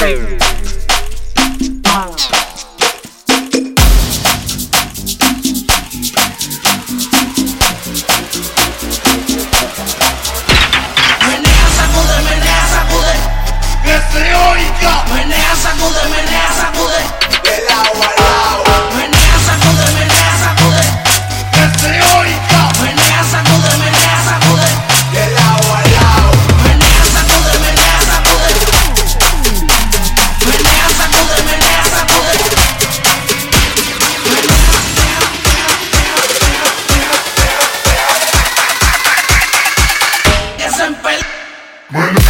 Menea, sacude, menea, sacude. Que se oiga. Menea, sacude, menea, sacude. When